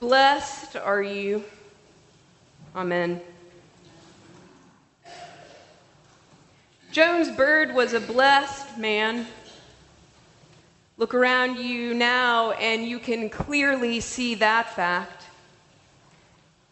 Blessed are you. Amen. Jones Bird was a blessed man. Look around you now, and you can clearly see that fact.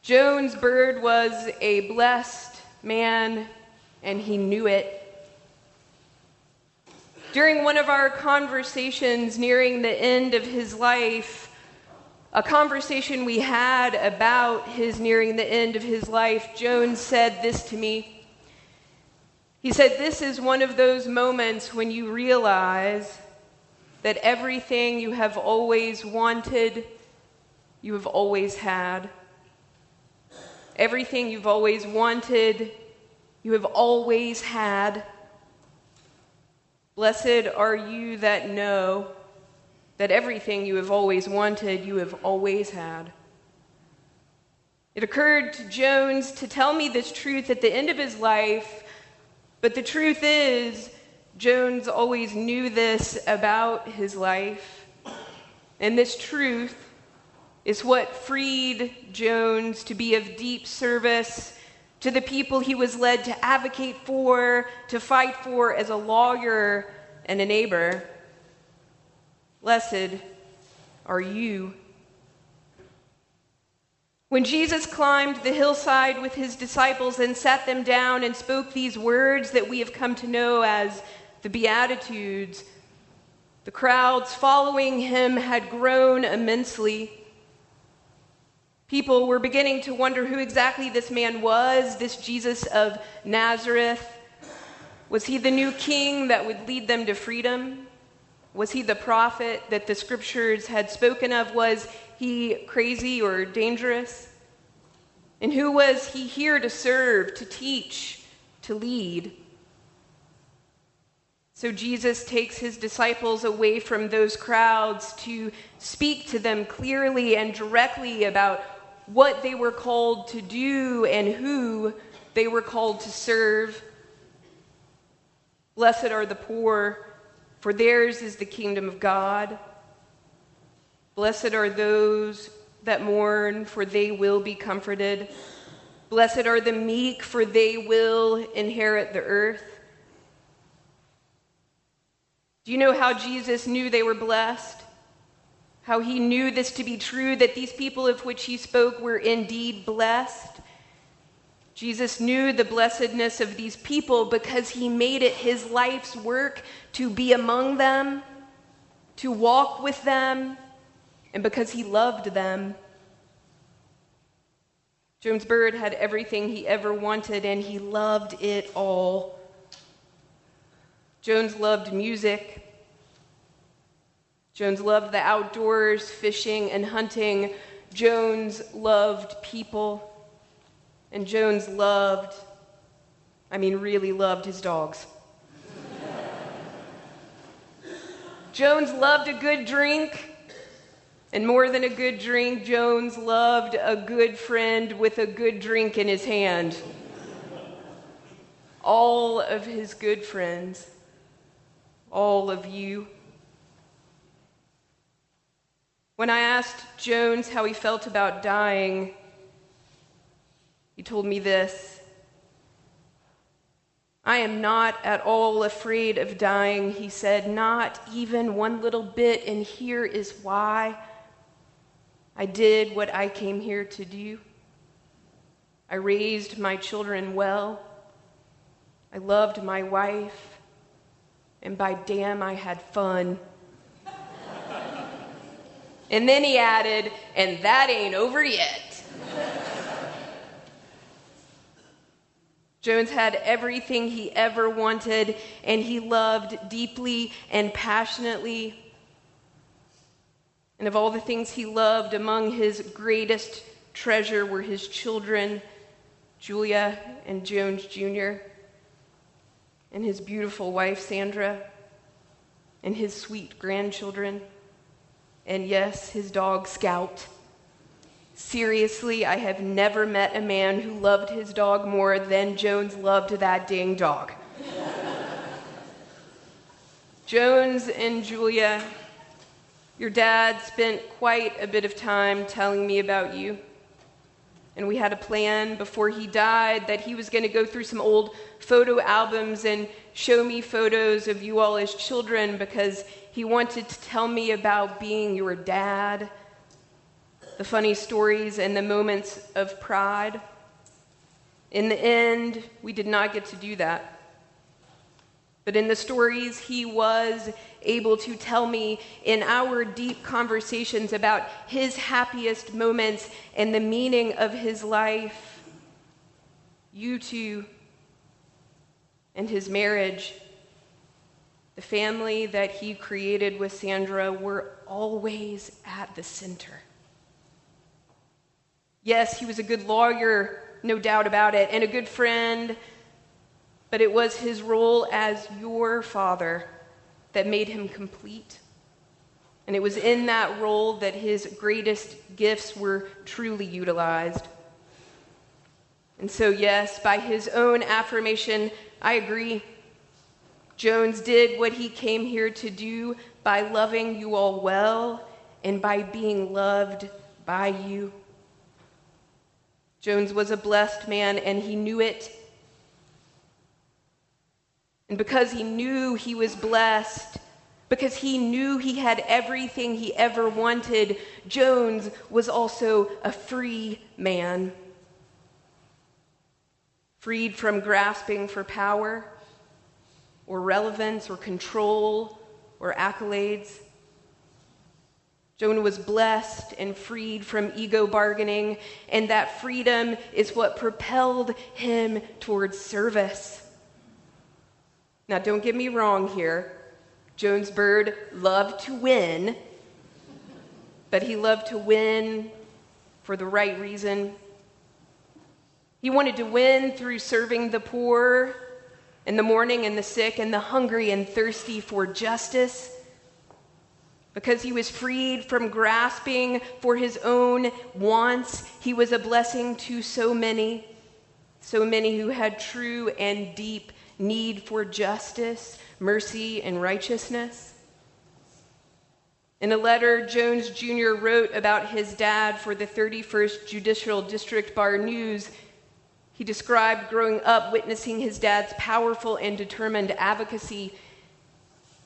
Jones Bird was a blessed man, and he knew it. During one of our conversations nearing the end of his life, a conversation we had about his nearing the end of his life, Jones said this to me. He said, This is one of those moments when you realize that everything you have always wanted, you have always had. Everything you've always wanted, you have always had. Blessed are you that know that everything you have always wanted, you have always had. It occurred to Jones to tell me this truth at the end of his life, but the truth is, Jones always knew this about his life. And this truth is what freed Jones to be of deep service to the people he was led to advocate for, to fight for as a lawyer and a neighbor. Blessed are you. When Jesus climbed the hillside with his disciples and sat them down and spoke these words that we have come to know as the Beatitudes, the crowds following him had grown immensely. People were beginning to wonder who exactly this man was, this Jesus of Nazareth. Was he the new king that would lead them to freedom? Was he the prophet that the scriptures had spoken of? Was he crazy or dangerous? And who was he here to serve, to teach, to lead? So Jesus takes his disciples away from those crowds to speak to them clearly and directly about what they were called to do and who they were called to serve. Blessed are the poor, for theirs is the kingdom of God. Blessed are those that mourn, for they will be comforted. Blessed are the meek, for they will inherit the earth. Do you know how Jesus knew they were blessed? how he knew this to be true, that these people of which he spoke were indeed blessed. Jesus knew the blessedness of these people because he made it his life's work to be among them, to walk with them, and because he loved them. Jones Bird had everything he ever wanted, and he loved it all. Jones loved music. Jones loved the outdoors, fishing and hunting. Jones loved people. And Jones loved, I mean, really loved his dogs. Jones loved a good drink. And more than a good drink, Jones loved a good friend with a good drink in his hand. All of his good friends, all of you. When I asked Jones how he felt about dying, he told me this I am not at all afraid of dying, he said, not even one little bit, and here is why. I did what I came here to do. I raised my children well. I loved my wife. And by damn, I had fun. And then he added, and that ain't over yet. Jones had everything he ever wanted, and he loved deeply and passionately. And of all the things he loved, among his greatest treasure were his children, Julia and Jones Jr., and his beautiful wife, Sandra, and his sweet grandchildren and yes, his dog Scout. Seriously, I have never met a man who loved his dog more than Jones loved that dang dog. Jones and Julia Your dad spent quite a bit of time telling me about you. And we had a plan before he died that he was going to go through some old photo albums and show me photos of you all as children because he wanted to tell me about being your dad, the funny stories and the moments of pride. In the end, we did not get to do that. But in the stories he was able to tell me in our deep conversations about his happiest moments and the meaning of his life, you two and his marriage, the family that he created with Sandra were always at the center. Yes, he was a good lawyer, no doubt about it, and a good friend, but it was his role as your father that made him complete. And it was in that role that his greatest gifts were truly utilized. And so, yes, by his own affirmation, I agree. Jones did what he came here to do by loving you all well and by being loved by you. Jones was a blessed man and he knew it. And because he knew he was blessed, because he knew he had everything he ever wanted, Jones was also a free man. Freed from grasping for power or relevance or control or accolades. Jones was blessed and freed from ego bargaining, and that freedom is what propelled him towards service. Now, don't get me wrong here. Jones Bird loved to win, but he loved to win for the right reason. He wanted to win through serving the poor and the mourning and the sick and the hungry and thirsty for justice. Because he was freed from grasping for his own wants, he was a blessing to so many, so many who had true and deep need for justice, mercy, and righteousness. In a letter Jones Jr. wrote about his dad for the 31st Judicial District Bar News, he described growing up witnessing his dad's powerful and determined advocacy.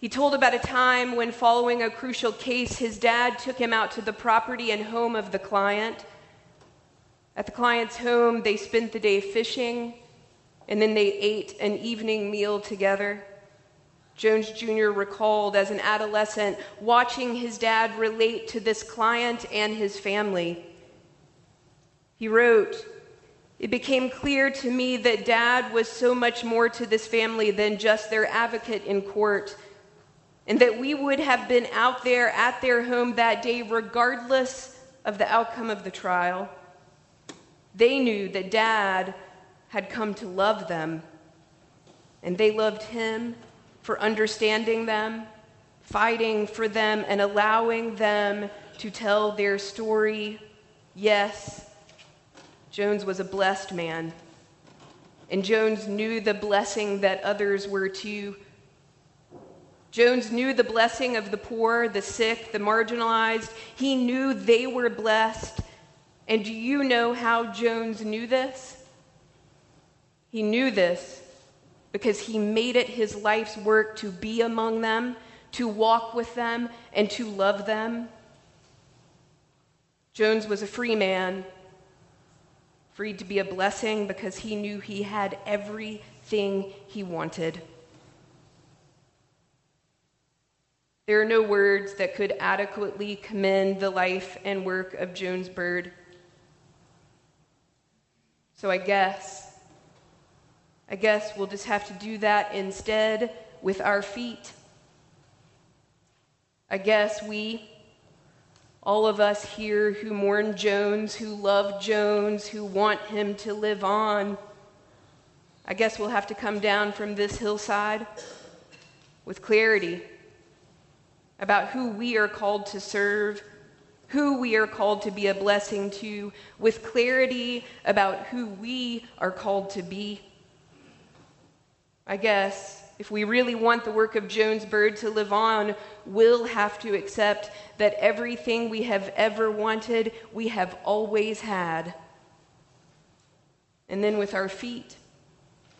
He told about a time when, following a crucial case, his dad took him out to the property and home of the client. At the client's home, they spent the day fishing, and then they ate an evening meal together. Jones Jr. recalled as an adolescent watching his dad relate to this client and his family. He wrote, It became clear to me that dad was so much more to this family than just their advocate in court, and that we would have been out there at their home that day regardless of the outcome of the trial. They knew that dad had come to love them, and they loved him for understanding them, fighting for them, and allowing them to tell their story. Yes, Jones was a blessed man, and Jones knew the blessing that others were too. Jones knew the blessing of the poor, the sick, the marginalized. He knew they were blessed. And do you know how Jones knew this? He knew this because he made it his life's work to be among them, to walk with them, and to love them. Jones was a free man, freed to be a blessing because he knew he had everything he wanted. There are no words that could adequately commend the life and work of Jones Bird. So I guess I guess we'll just have to do that instead with our feet. I guess we, all of us here who mourn Jones, who love Jones, who want him to live on, I guess we'll have to come down from this hillside with clarity about who we are called to serve, who we are called to be a blessing to, with clarity about who we are called to be. I guess if we really want the work of Jones Bird to live on, we'll have to accept that everything we have ever wanted, we have always had. And then with our feet,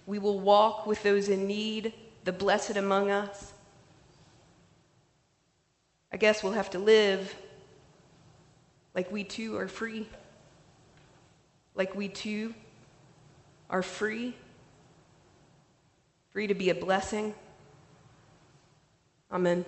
we will walk with those in need, the blessed among us. I guess we'll have to live like we too are free. Like we too are free free to be a blessing. Amen.